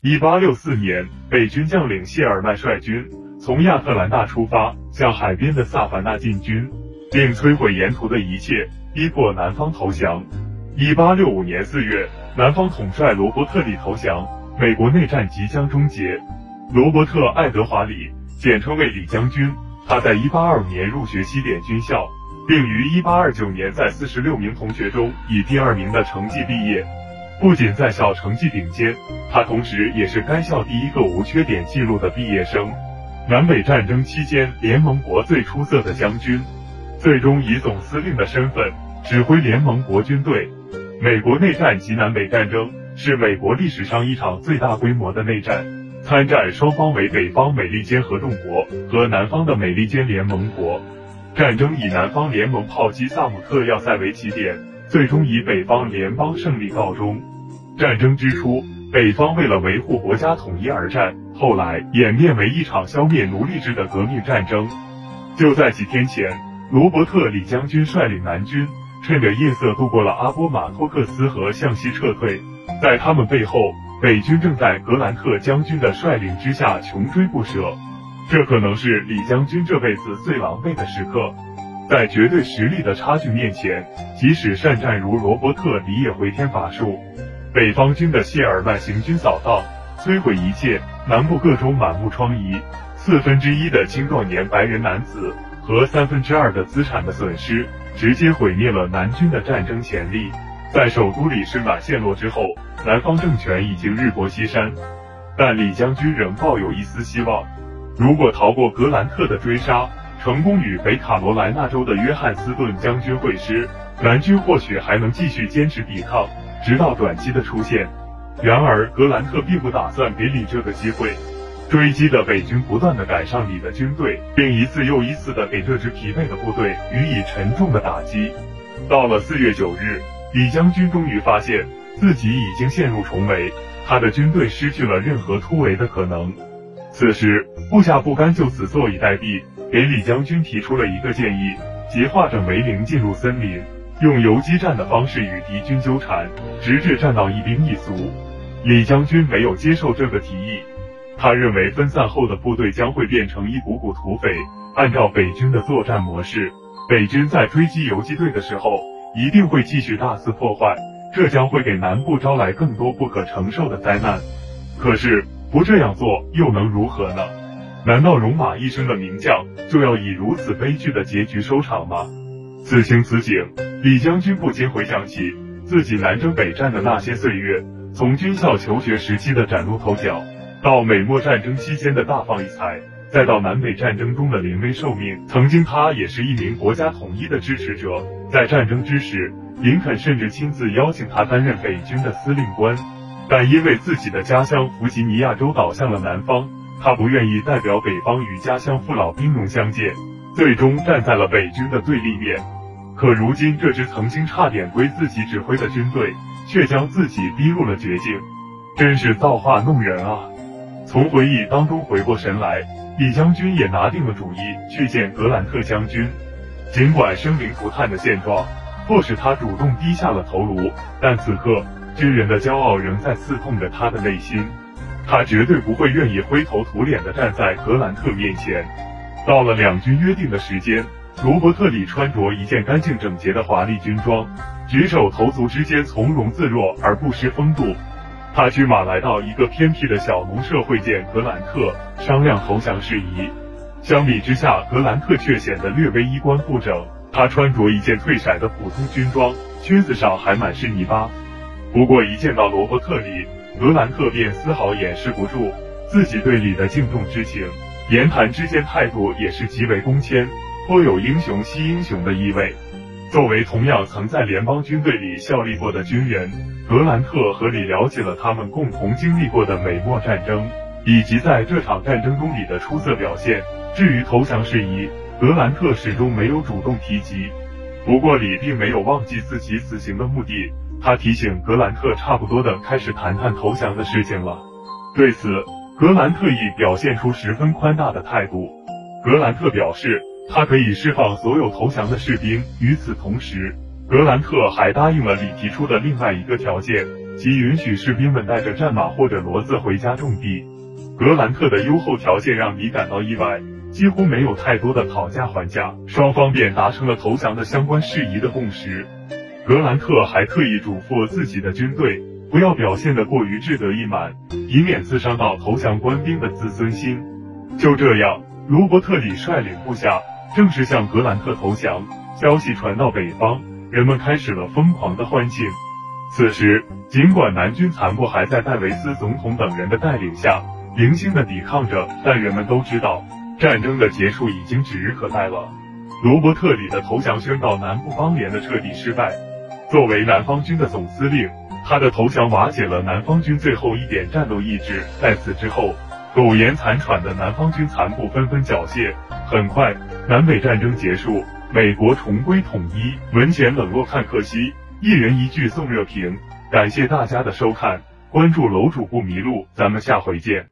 一八六四年，北军将领谢尔曼率军从亚特兰大出发，向海边的萨凡纳进军，并摧毁沿途的一切，逼迫南方投降。一八六五年四月，南方统帅罗伯特里投降，美国内战即将终结。罗伯特·爱德华里，简称为李将军，他在一八二五年入学西点军校，并于一八二九年在四十六名同学中以第二名的成绩毕业。不仅在校成绩顶尖，他同时也是该校第一个无缺点记录的毕业生。南北战争期间，联盟国最出色的将军，最终以总司令的身份指挥联盟国军队。美国内战及南北战争是美国历史上一场最大规模的内战，参战双方为北方美利坚合众国和南方的美利坚联盟国。战争以南方联盟炮击萨姆特要塞为起点，最终以北方联邦胜利告终。战争之初，北方为了维护国家统一而战，后来演变为一场消灭奴隶制的革命战争。就在几天前，罗伯特李将军率领南军。趁着夜色渡过了阿波马托克斯河，向西撤退。在他们背后，北军正在格兰特将军的率领之下穷追不舍。这可能是李将军这辈子最狼狈的时刻。在绝对实力的差距面前，即使善战如罗伯特里也回天乏术。北方军的谢尔曼行军扫荡，摧毁一切。南部各州满目疮痍，四分之一的青壮年白人男子和三分之二的资产的损失。直接毁灭了南军的战争潜力。在首都里士满陷落之后，南方政权已经日薄西山，但李将军仍抱有一丝希望。如果逃过格兰特的追杀，成功与北卡罗来纳州的约翰斯顿将军会师，南军或许还能继续坚持抵抗，直到短期的出现。然而，格兰特并不打算给李这个机会。追击的北军不断的赶上李的军队，并一次又一次的给这支疲惫的部队予以沉重的打击。到了四月九日，李将军终于发现自己已经陷入重围，他的军队失去了任何突围的可能。此时，部下不甘就此坐以待毙，给李将军提出了一个建议：结化整为零进入森林，用游击战的方式与敌军纠缠，直至战到一兵一卒。李将军没有接受这个提议。他认为分散后的部队将会变成一股股土匪。按照北军的作战模式，北军在追击游击队的时候，一定会继续大肆破坏，这将会给南部招来更多不可承受的灾难。可是不这样做又能如何呢？难道戎马一生的名将就要以如此悲剧的结局收场吗？此情此景，李将军不禁回想起自己南征北战的那些岁月，从军校求学时期的崭露头角。到美墨战争期间的大放异彩，再到南北战争中的临危受命，曾经他也是一名国家统一的支持者。在战争之时，林肯甚至亲自邀请他担任北军的司令官，但因为自己的家乡弗吉尼亚州倒向了南方，他不愿意代表北方与家乡父老兵戎相见，最终站在了北军的对立面。可如今，这支曾经差点归自己指挥的军队，却将自己逼入了绝境，真是造化弄人啊！从回忆当中回过神来，李将军也拿定了主意去见格兰特将军。尽管生灵涂炭的现状迫使他主动低下了头颅，但此刻军人的骄傲仍在刺痛着他的内心。他绝对不会愿意灰头土脸地站在格兰特面前。到了两军约定的时间，罗伯特里穿着一件干净整洁的华丽军装，举手投足之间从容自若而不失风度。他驱马来到一个偏僻的小农社会见格兰特，商量投降事宜。相比之下，格兰特却显得略微衣冠不整。他穿着一件褪色的普通军装，靴子上还满是泥巴。不过一见到罗伯特里，格兰特便丝毫掩饰不住自己对李的敬重之情，言谈之间态度也是极为恭谦，颇有英雄惜英雄的意味。作为同样曾在联邦军队里效力过的军人，格兰特和李了解了他们共同经历过的美墨战争，以及在这场战争中李的出色表现。至于投降事宜，格兰特始终没有主动提及。不过李并没有忘记自己此行的目的，他提醒格兰特差不多的开始谈谈投降的事情了。对此，格兰特亦表现出十分宽大的态度。格兰特表示。他可以释放所有投降的士兵。与此同时，格兰特还答应了李提出的另外一个条件，即允许士兵们带着战马或者骡子回家种地。格兰特的优厚条件让你感到意外，几乎没有太多的讨价还价，双方便达成了投降的相关事宜的共识。格兰特还特意嘱咐自己的军队，不要表现得过于志得意满，以免刺伤到投降官兵的自尊心。就这样，罗伯特里率领部下正式向格兰特投降。消息传到北方，人们开始了疯狂的欢庆。此时，尽管南军残部还在戴维斯总统等人的带领下零星的抵抗着，但人们都知道战争的结束已经指日可待了。罗伯特里的投降宣告南部邦联的彻底失败。作为南方军的总司令，他的投降瓦解了南方军最后一点战斗意志。在此之后，苟延残喘的南方军残部纷纷缴械。很快，南北战争结束。美国重归统一，文前冷落看客西，一人一句送热评。感谢大家的收看，关注楼主不迷路，咱们下回见。